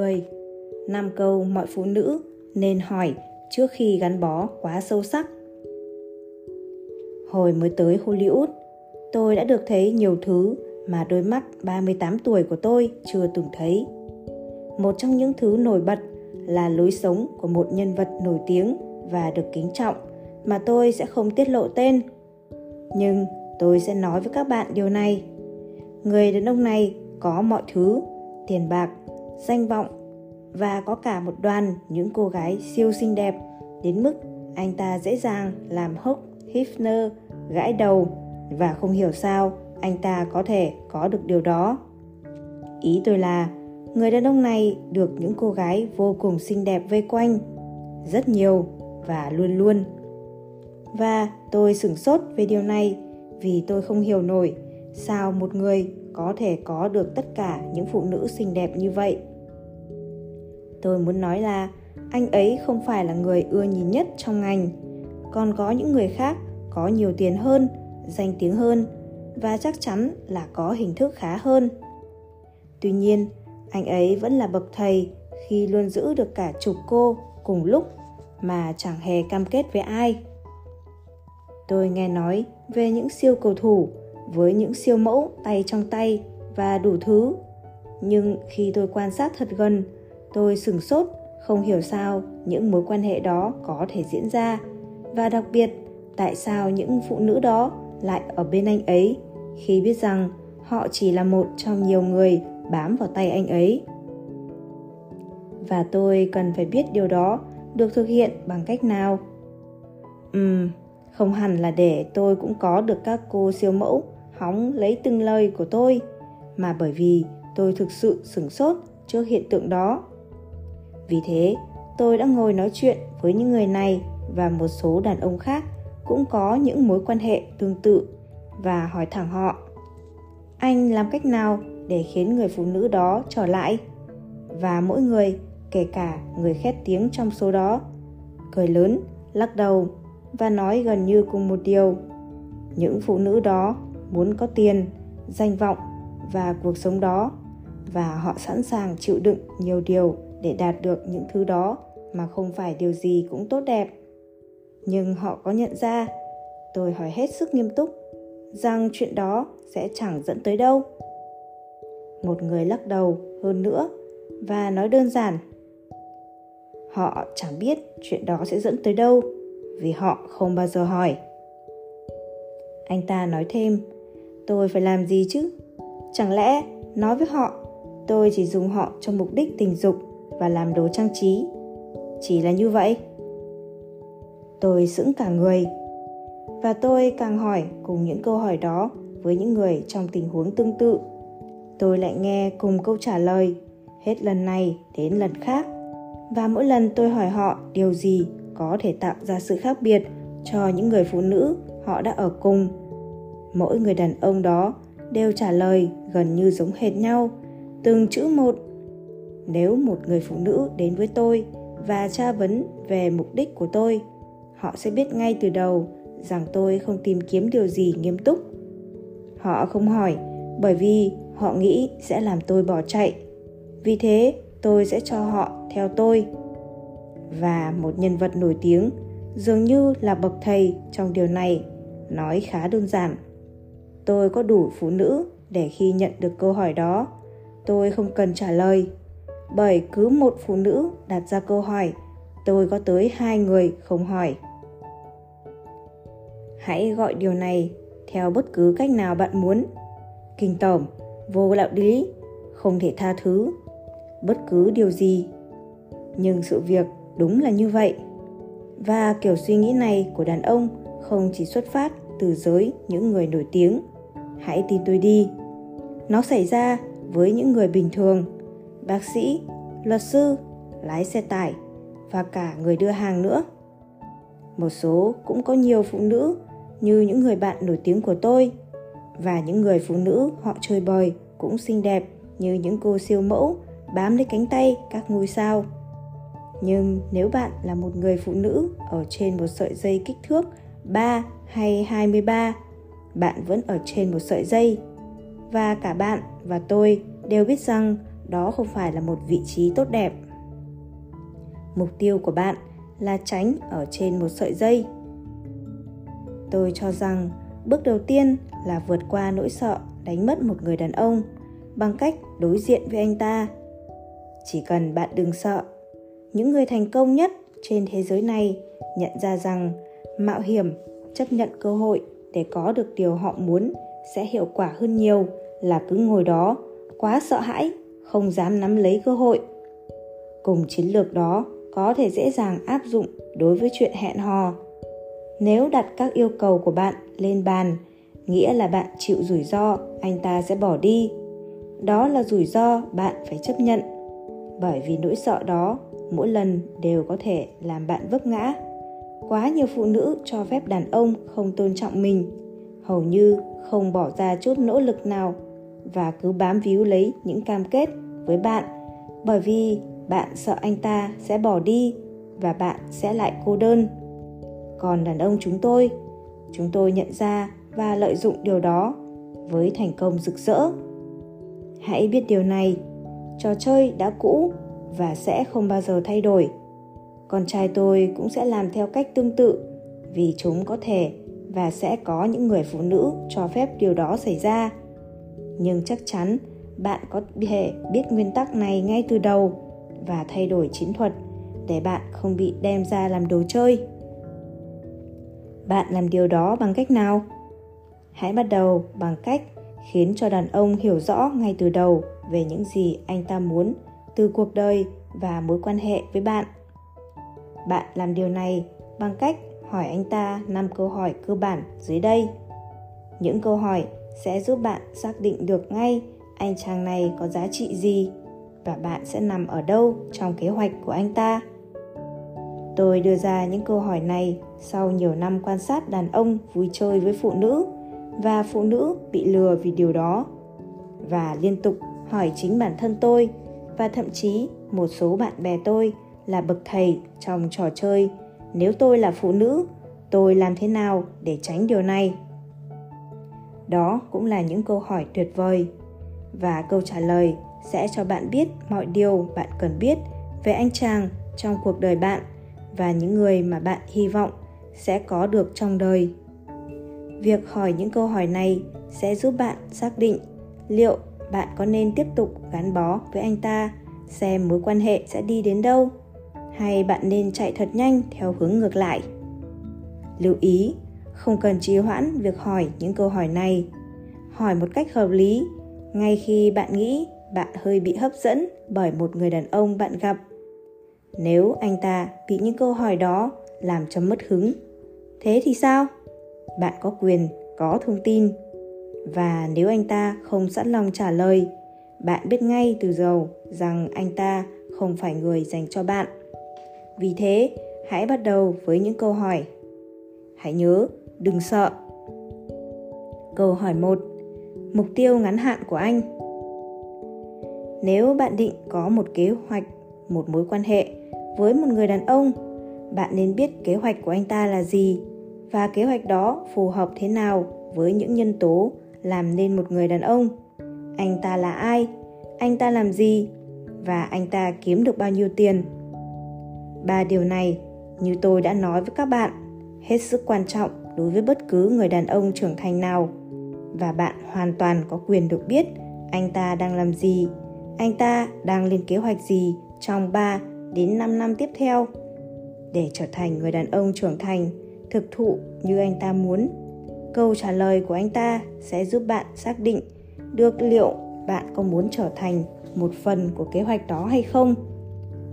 10. Năm câu mọi phụ nữ nên hỏi trước khi gắn bó quá sâu sắc. Hồi mới tới Hollywood, tôi đã được thấy nhiều thứ mà đôi mắt 38 tuổi của tôi chưa từng thấy. Một trong những thứ nổi bật là lối sống của một nhân vật nổi tiếng và được kính trọng mà tôi sẽ không tiết lộ tên. Nhưng tôi sẽ nói với các bạn điều này. Người đàn ông này có mọi thứ, tiền bạc, danh vọng và có cả một đoàn những cô gái siêu xinh đẹp đến mức anh ta dễ dàng làm hốc Hifner gãi đầu và không hiểu sao anh ta có thể có được điều đó. Ý tôi là người đàn ông này được những cô gái vô cùng xinh đẹp vây quanh, rất nhiều và luôn luôn. Và tôi sửng sốt về điều này vì tôi không hiểu nổi sao một người có thể có được tất cả những phụ nữ xinh đẹp như vậy. Tôi muốn nói là anh ấy không phải là người ưa nhìn nhất trong ngành, còn có những người khác có nhiều tiền hơn, danh tiếng hơn và chắc chắn là có hình thức khá hơn. Tuy nhiên, anh ấy vẫn là bậc thầy khi luôn giữ được cả chục cô cùng lúc mà chẳng hề cam kết với ai. Tôi nghe nói về những siêu cầu thủ với những siêu mẫu tay trong tay và đủ thứ. Nhưng khi tôi quan sát thật gần, tôi sửng sốt, không hiểu sao những mối quan hệ đó có thể diễn ra. Và đặc biệt, tại sao những phụ nữ đó lại ở bên anh ấy, khi biết rằng họ chỉ là một trong nhiều người bám vào tay anh ấy. Và tôi cần phải biết điều đó được thực hiện bằng cách nào? Ừm, không hẳn là để tôi cũng có được các cô siêu mẫu hóng lấy từng lời của tôi, mà bởi vì tôi thực sự sửng sốt trước hiện tượng đó vì thế, tôi đã ngồi nói chuyện với những người này và một số đàn ông khác cũng có những mối quan hệ tương tự và hỏi thẳng họ, anh làm cách nào để khiến người phụ nữ đó trở lại? Và mỗi người, kể cả người khét tiếng trong số đó, cười lớn, lắc đầu và nói gần như cùng một điều, những phụ nữ đó muốn có tiền, danh vọng và cuộc sống đó và họ sẵn sàng chịu đựng nhiều điều để đạt được những thứ đó mà không phải điều gì cũng tốt đẹp. Nhưng họ có nhận ra, tôi hỏi hết sức nghiêm túc, rằng chuyện đó sẽ chẳng dẫn tới đâu. Một người lắc đầu hơn nữa và nói đơn giản, họ chẳng biết chuyện đó sẽ dẫn tới đâu vì họ không bao giờ hỏi. Anh ta nói thêm, tôi phải làm gì chứ? Chẳng lẽ nói với họ, tôi chỉ dùng họ cho mục đích tình dục và làm đồ trang trí. Chỉ là như vậy. Tôi sững cả người, và tôi càng hỏi cùng những câu hỏi đó với những người trong tình huống tương tự. Tôi lại nghe cùng câu trả lời, hết lần này đến lần khác. Và mỗi lần tôi hỏi họ điều gì có thể tạo ra sự khác biệt cho những người phụ nữ họ đã ở cùng, mỗi người đàn ông đó đều trả lời gần như giống hệt nhau, từng chữ một nếu một người phụ nữ đến với tôi và tra vấn về mục đích của tôi, họ sẽ biết ngay từ đầu rằng tôi không tìm kiếm điều gì nghiêm túc. Họ không hỏi bởi vì họ nghĩ sẽ làm tôi bỏ chạy. Vì thế, tôi sẽ cho họ theo tôi. Và một nhân vật nổi tiếng dường như là bậc thầy trong điều này nói khá đơn giản. Tôi có đủ phụ nữ để khi nhận được câu hỏi đó, tôi không cần trả lời bởi cứ một phụ nữ đặt ra câu hỏi, tôi có tới hai người không hỏi. Hãy gọi điều này theo bất cứ cách nào bạn muốn. Kinh tởm vô đạo lý, không thể tha thứ bất cứ điều gì. Nhưng sự việc đúng là như vậy. Và kiểu suy nghĩ này của đàn ông không chỉ xuất phát từ giới những người nổi tiếng. Hãy tin tôi đi. Nó xảy ra với những người bình thường bác sĩ luật sư lái xe tải và cả người đưa hàng nữa một số cũng có nhiều phụ nữ như những người bạn nổi tiếng của tôi và những người phụ nữ họ chơi bời cũng xinh đẹp như những cô siêu mẫu bám lấy cánh tay các ngôi sao. Nhưng nếu bạn là một người phụ nữ ở trên một sợi dây kích thước 3 hay 23, bạn vẫn ở trên một sợi dây. Và cả bạn và tôi đều biết rằng đó không phải là một vị trí tốt đẹp. Mục tiêu của bạn là tránh ở trên một sợi dây. Tôi cho rằng bước đầu tiên là vượt qua nỗi sợ đánh mất một người đàn ông bằng cách đối diện với anh ta. Chỉ cần bạn đừng sợ, những người thành công nhất trên thế giới này nhận ra rằng mạo hiểm, chấp nhận cơ hội để có được điều họ muốn sẽ hiệu quả hơn nhiều là cứ ngồi đó, quá sợ hãi không dám nắm lấy cơ hội. Cùng chiến lược đó có thể dễ dàng áp dụng đối với chuyện hẹn hò. Nếu đặt các yêu cầu của bạn lên bàn, nghĩa là bạn chịu rủi ro, anh ta sẽ bỏ đi. Đó là rủi ro bạn phải chấp nhận. Bởi vì nỗi sợ đó mỗi lần đều có thể làm bạn vấp ngã. Quá nhiều phụ nữ cho phép đàn ông không tôn trọng mình, hầu như không bỏ ra chút nỗ lực nào và cứ bám víu lấy những cam kết với bạn. Bởi vì bạn sợ anh ta sẽ bỏ đi và bạn sẽ lại cô đơn. Còn đàn ông chúng tôi chúng tôi nhận ra và lợi dụng điều đó với thành công rực rỡ. Hãy biết điều này. Trò chơi đã cũ và sẽ không bao giờ thay đổi. Con trai tôi cũng sẽ làm theo cách tương tự vì chúng có thể và sẽ có những người phụ nữ cho phép điều đó xảy ra. Nhưng chắc chắn bạn có thể biết nguyên tắc này ngay từ đầu và thay đổi chiến thuật để bạn không bị đem ra làm đồ chơi. Bạn làm điều đó bằng cách nào? Hãy bắt đầu bằng cách khiến cho đàn ông hiểu rõ ngay từ đầu về những gì anh ta muốn từ cuộc đời và mối quan hệ với bạn. Bạn làm điều này bằng cách hỏi anh ta 5 câu hỏi cơ bản dưới đây. Những câu hỏi sẽ giúp bạn xác định được ngay anh chàng này có giá trị gì và bạn sẽ nằm ở đâu trong kế hoạch của anh ta. Tôi đưa ra những câu hỏi này sau nhiều năm quan sát đàn ông vui chơi với phụ nữ và phụ nữ bị lừa vì điều đó và liên tục hỏi chính bản thân tôi và thậm chí một số bạn bè tôi là bậc thầy trong trò chơi, nếu tôi là phụ nữ, tôi làm thế nào để tránh điều này đó cũng là những câu hỏi tuyệt vời và câu trả lời sẽ cho bạn biết mọi điều bạn cần biết về anh chàng trong cuộc đời bạn và những người mà bạn hy vọng sẽ có được trong đời. Việc hỏi những câu hỏi này sẽ giúp bạn xác định liệu bạn có nên tiếp tục gắn bó với anh ta, xem mối quan hệ sẽ đi đến đâu, hay bạn nên chạy thật nhanh theo hướng ngược lại. Lưu ý, không cần trì hoãn việc hỏi những câu hỏi này. Hỏi một cách hợp lý ngay khi bạn nghĩ bạn hơi bị hấp dẫn bởi một người đàn ông bạn gặp, nếu anh ta bị những câu hỏi đó làm cho mất hứng, thế thì sao? Bạn có quyền có thông tin. Và nếu anh ta không sẵn lòng trả lời, bạn biết ngay từ đầu rằng anh ta không phải người dành cho bạn. Vì thế, hãy bắt đầu với những câu hỏi. Hãy nhớ, đừng sợ. Câu hỏi 1 mục tiêu ngắn hạn của anh. Nếu bạn định có một kế hoạch, một mối quan hệ với một người đàn ông, bạn nên biết kế hoạch của anh ta là gì và kế hoạch đó phù hợp thế nào với những nhân tố làm nên một người đàn ông. Anh ta là ai, anh ta làm gì và anh ta kiếm được bao nhiêu tiền. Ba điều này, như tôi đã nói với các bạn, hết sức quan trọng đối với bất cứ người đàn ông trưởng thành nào và bạn hoàn toàn có quyền được biết anh ta đang làm gì, anh ta đang lên kế hoạch gì trong 3 đến 5 năm tiếp theo. Để trở thành người đàn ông trưởng thành, thực thụ như anh ta muốn, câu trả lời của anh ta sẽ giúp bạn xác định được liệu bạn có muốn trở thành một phần của kế hoạch đó hay không.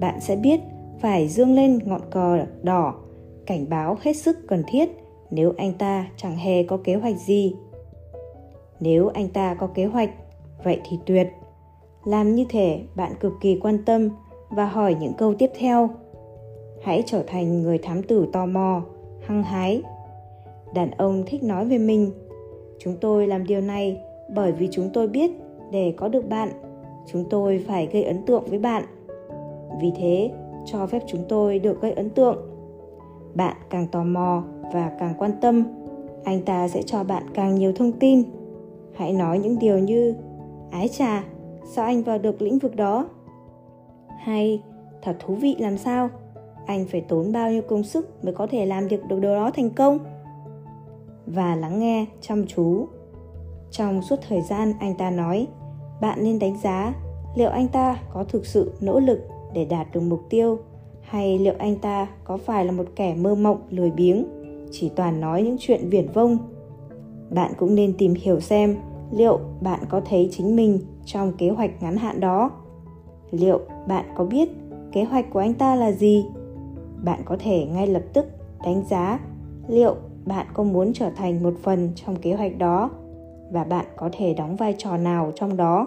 Bạn sẽ biết phải dương lên ngọn cờ đỏ, cảnh báo hết sức cần thiết nếu anh ta chẳng hề có kế hoạch gì nếu anh ta có kế hoạch, vậy thì tuyệt. Làm như thể bạn cực kỳ quan tâm và hỏi những câu tiếp theo. Hãy trở thành người thám tử tò mò, hăng hái. Đàn ông thích nói về mình. Chúng tôi làm điều này bởi vì chúng tôi biết để có được bạn, chúng tôi phải gây ấn tượng với bạn. Vì thế, cho phép chúng tôi được gây ấn tượng. Bạn càng tò mò và càng quan tâm, anh ta sẽ cho bạn càng nhiều thông tin hãy nói những điều như, ái chà, sao anh vào được lĩnh vực đó? Hay, thật thú vị làm sao? Anh phải tốn bao nhiêu công sức mới có thể làm được được điều đó thành công? Và lắng nghe, chăm chú. Trong suốt thời gian anh ta nói, bạn nên đánh giá liệu anh ta có thực sự nỗ lực để đạt được mục tiêu hay liệu anh ta có phải là một kẻ mơ mộng, lười biếng, chỉ toàn nói những chuyện viển vông. Bạn cũng nên tìm hiểu xem liệu bạn có thấy chính mình trong kế hoạch ngắn hạn đó? Liệu bạn có biết kế hoạch của anh ta là gì? Bạn có thể ngay lập tức đánh giá liệu bạn có muốn trở thành một phần trong kế hoạch đó và bạn có thể đóng vai trò nào trong đó?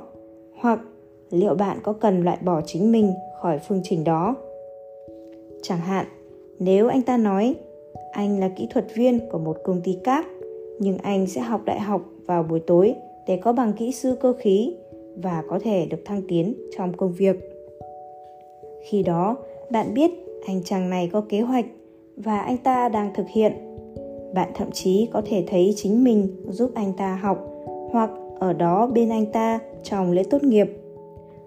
Hoặc liệu bạn có cần loại bỏ chính mình khỏi phương trình đó? Chẳng hạn, nếu anh ta nói, anh là kỹ thuật viên của một công ty cát nhưng anh sẽ học đại học vào buổi tối để có bằng kỹ sư cơ khí và có thể được thăng tiến trong công việc. Khi đó, bạn biết anh chàng này có kế hoạch và anh ta đang thực hiện. Bạn thậm chí có thể thấy chính mình giúp anh ta học hoặc ở đó bên anh ta trong lễ tốt nghiệp.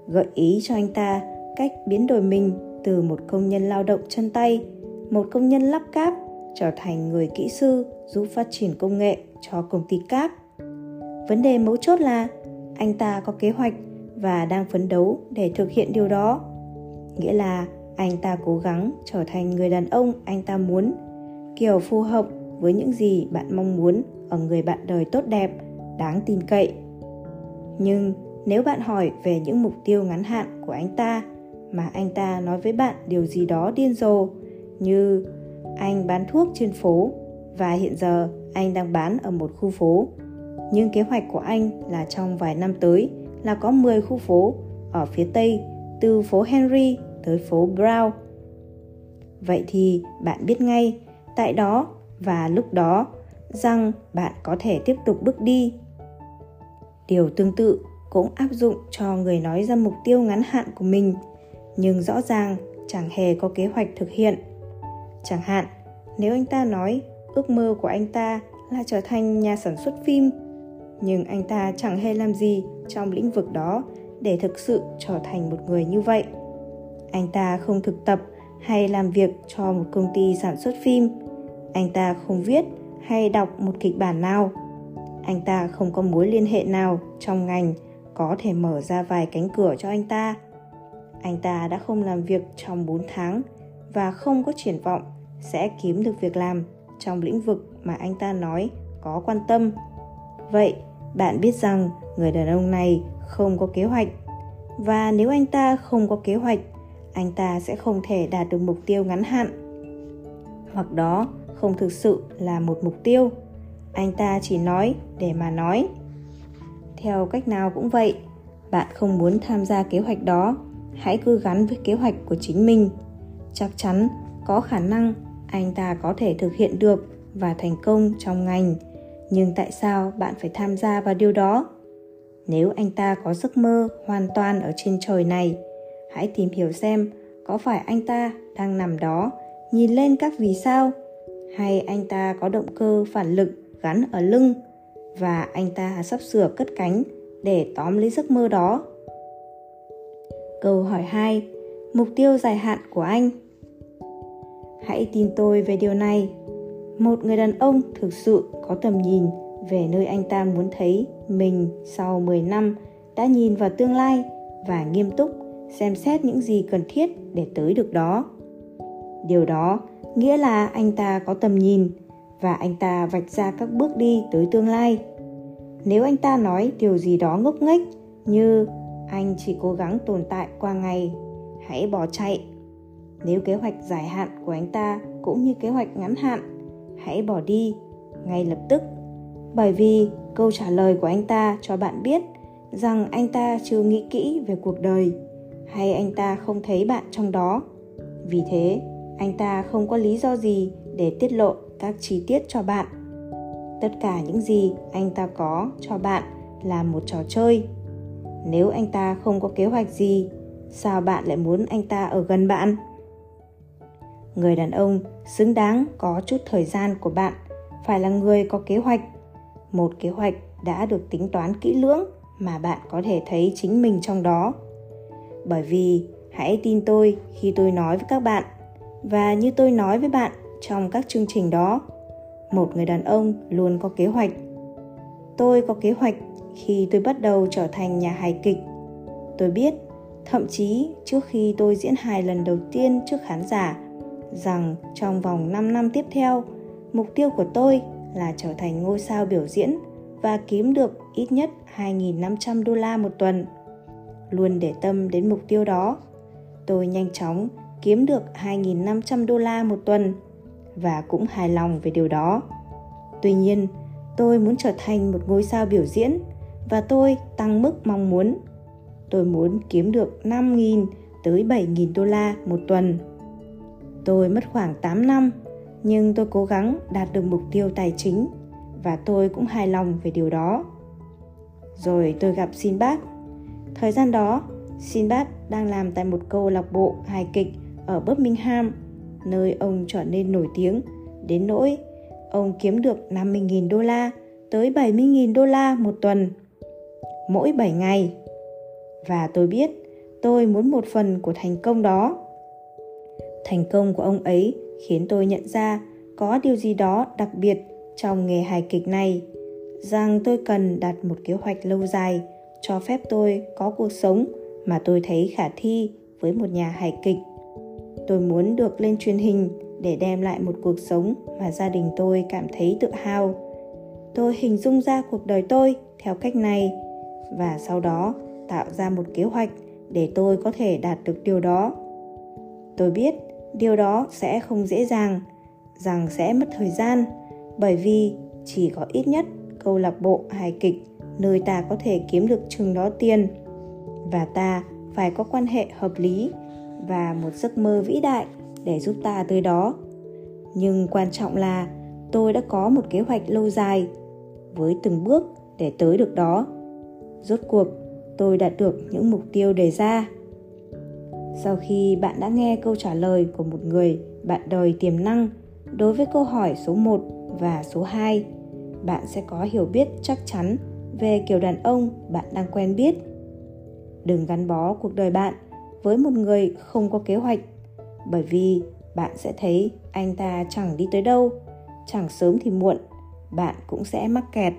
Gợi ý cho anh ta cách biến đổi mình từ một công nhân lao động chân tay, một công nhân lắp cáp trở thành người kỹ sư giúp phát triển công nghệ cho công ty cáp vấn đề mấu chốt là anh ta có kế hoạch và đang phấn đấu để thực hiện điều đó nghĩa là anh ta cố gắng trở thành người đàn ông anh ta muốn, kiểu phù hợp với những gì bạn mong muốn ở người bạn đời tốt đẹp, đáng tin cậy nhưng nếu bạn hỏi về những mục tiêu ngắn hạn của anh ta mà anh ta nói với bạn điều gì đó điên rồ, như anh bán thuốc trên phố và hiện giờ anh đang bán ở một khu phố. Nhưng kế hoạch của anh là trong vài năm tới là có 10 khu phố ở phía Tây từ phố Henry tới phố Brown. Vậy thì bạn biết ngay tại đó và lúc đó rằng bạn có thể tiếp tục bước đi. Điều tương tự cũng áp dụng cho người nói ra mục tiêu ngắn hạn của mình, nhưng rõ ràng chẳng hề có kế hoạch thực hiện. Chẳng hạn, nếu anh ta nói ước mơ của anh ta là trở thành nhà sản xuất phim, nhưng anh ta chẳng hề làm gì trong lĩnh vực đó để thực sự trở thành một người như vậy. Anh ta không thực tập hay làm việc cho một công ty sản xuất phim. Anh ta không viết hay đọc một kịch bản nào. Anh ta không có mối liên hệ nào trong ngành có thể mở ra vài cánh cửa cho anh ta. Anh ta đã không làm việc trong 4 tháng và không có triển vọng sẽ kiếm được việc làm trong lĩnh vực mà anh ta nói có quan tâm. Vậy, bạn biết rằng người đàn ông này không có kế hoạch. Và nếu anh ta không có kế hoạch, anh ta sẽ không thể đạt được mục tiêu ngắn hạn. Hoặc đó không thực sự là một mục tiêu. Anh ta chỉ nói để mà nói. Theo cách nào cũng vậy bạn không muốn tham gia kế hoạch đó. Hãy cứ gắn với kế hoạch của chính mình. Chắc chắn có khả năng anh ta có thể thực hiện được và thành công trong ngành nhưng tại sao bạn phải tham gia vào điều đó nếu anh ta có giấc mơ hoàn toàn ở trên trời này, hãy tìm hiểu xem có phải anh ta đang nằm đó, nhìn lên các vì sao hay anh ta có động cơ phản lực gắn ở lưng và anh ta sắp sửa cất cánh để tóm lấy giấc mơ đó. Câu hỏi 2. Mục tiêu dài hạn của anh Hãy tin tôi về điều này. Một người đàn ông thực sự có tầm nhìn về nơi anh ta muốn thấy mình sau 10 năm đã nhìn vào tương lai và nghiêm túc xem xét những gì cần thiết để tới được đó. Điều đó nghĩa là anh ta có tầm nhìn và anh ta vạch ra các bước đi tới tương lai nếu anh ta nói điều gì đó ngốc nghếch như anh chỉ cố gắng tồn tại qua ngày, hãy bỏ chạy nếu kế hoạch dài hạn của anh ta cũng như kế hoạch ngắn hạn hãy bỏ đi, ngay lập tức. Bởi vì câu trả lời của anh ta cho bạn biết rằng anh ta chưa nghĩ kỹ về cuộc đời, hay anh ta không thấy bạn trong đó. Vì thế, anh ta không có lý do gì để tiết lộ các chi tiết cho bạn. Tất cả những gì anh ta có cho bạn là một trò chơi. Nếu anh ta không có kế hoạch gì, sao bạn lại muốn anh ta ở gần bạn? Người đàn ông xứng đáng có chút thời gian của bạn phải là người có kế hoạch. Một kế hoạch đã được tính toán kỹ lưỡng mà bạn có thể thấy chính mình trong đó. Bởi vì hãy tin tôi khi tôi nói với các bạn và như tôi nói với bạn trong các chương trình đó, một người đàn ông luôn có kế hoạch. Tôi có kế hoạch khi tôi bắt đầu trở thành nhà hài kịch. Tôi biết, thậm chí trước khi tôi diễn hài lần đầu tiên trước khán giả rằng trong vòng 5 năm tiếp theo, mục tiêu của tôi là trở thành ngôi sao biểu diễn và kiếm được ít nhất 2.500 đô la một tuần. Luôn để tâm đến mục tiêu đó, tôi nhanh chóng kiếm được 2.500 đô la một tuần và cũng hài lòng về điều đó. Tuy nhiên, tôi muốn trở thành một ngôi sao biểu diễn và tôi tăng mức mong muốn. Tôi muốn kiếm được 5.000 tới 7.000 đô la một tuần. Tôi mất khoảng 8 năm, nhưng tôi cố gắng đạt được mục tiêu tài chính và tôi cũng hài lòng về điều đó. Rồi tôi gặp Sinbad. Thời gian đó, Sinbad đang làm tại một câu lạc bộ hài kịch ở Birmingham, nơi ông trở nên nổi tiếng đến nỗi ông kiếm được 50.000 đô la tới 70.000 đô la một tuần mỗi 7 ngày. Và tôi biết tôi muốn một phần của thành công đó. Thành công của ông ấy khiến tôi nhận ra có điều gì đó đặc biệt trong nghề hài kịch này, rằng tôi cần đặt một kế hoạch lâu dài cho phép tôi có cuộc sống mà tôi thấy khả thi với một nhà hài kịch. Tôi muốn được lên truyền hình để đem lại một cuộc sống mà gia đình tôi cảm thấy tự hào. Tôi hình dung ra cuộc đời tôi theo cách này và sau đó tạo ra một kế hoạch để tôi có thể đạt được điều đó. Tôi biết điều đó sẽ không dễ dàng, rằng sẽ mất thời gian, bởi vì chỉ có ít nhất câu lạc bộ hài kịch nơi ta có thể kiếm được chừng đó tiền. Và ta phải có quan hệ hợp lý và một giấc mơ vĩ đại để giúp ta tới đó. Nhưng quan trọng là tôi đã có một kế hoạch lâu dài với từng bước để tới được đó. Rốt cuộc, tôi đạt được những mục tiêu đề ra sau khi bạn đã nghe câu trả lời của một người bạn đời tiềm năng đối với câu hỏi số 1 và số 2, bạn sẽ có hiểu biết chắc chắn về kiểu đàn ông bạn đang quen biết. Đừng gắn bó cuộc đời bạn với một người không có kế hoạch, bởi vì bạn sẽ thấy anh ta chẳng đi tới đâu, chẳng sớm thì muộn, bạn cũng sẽ mắc kẹt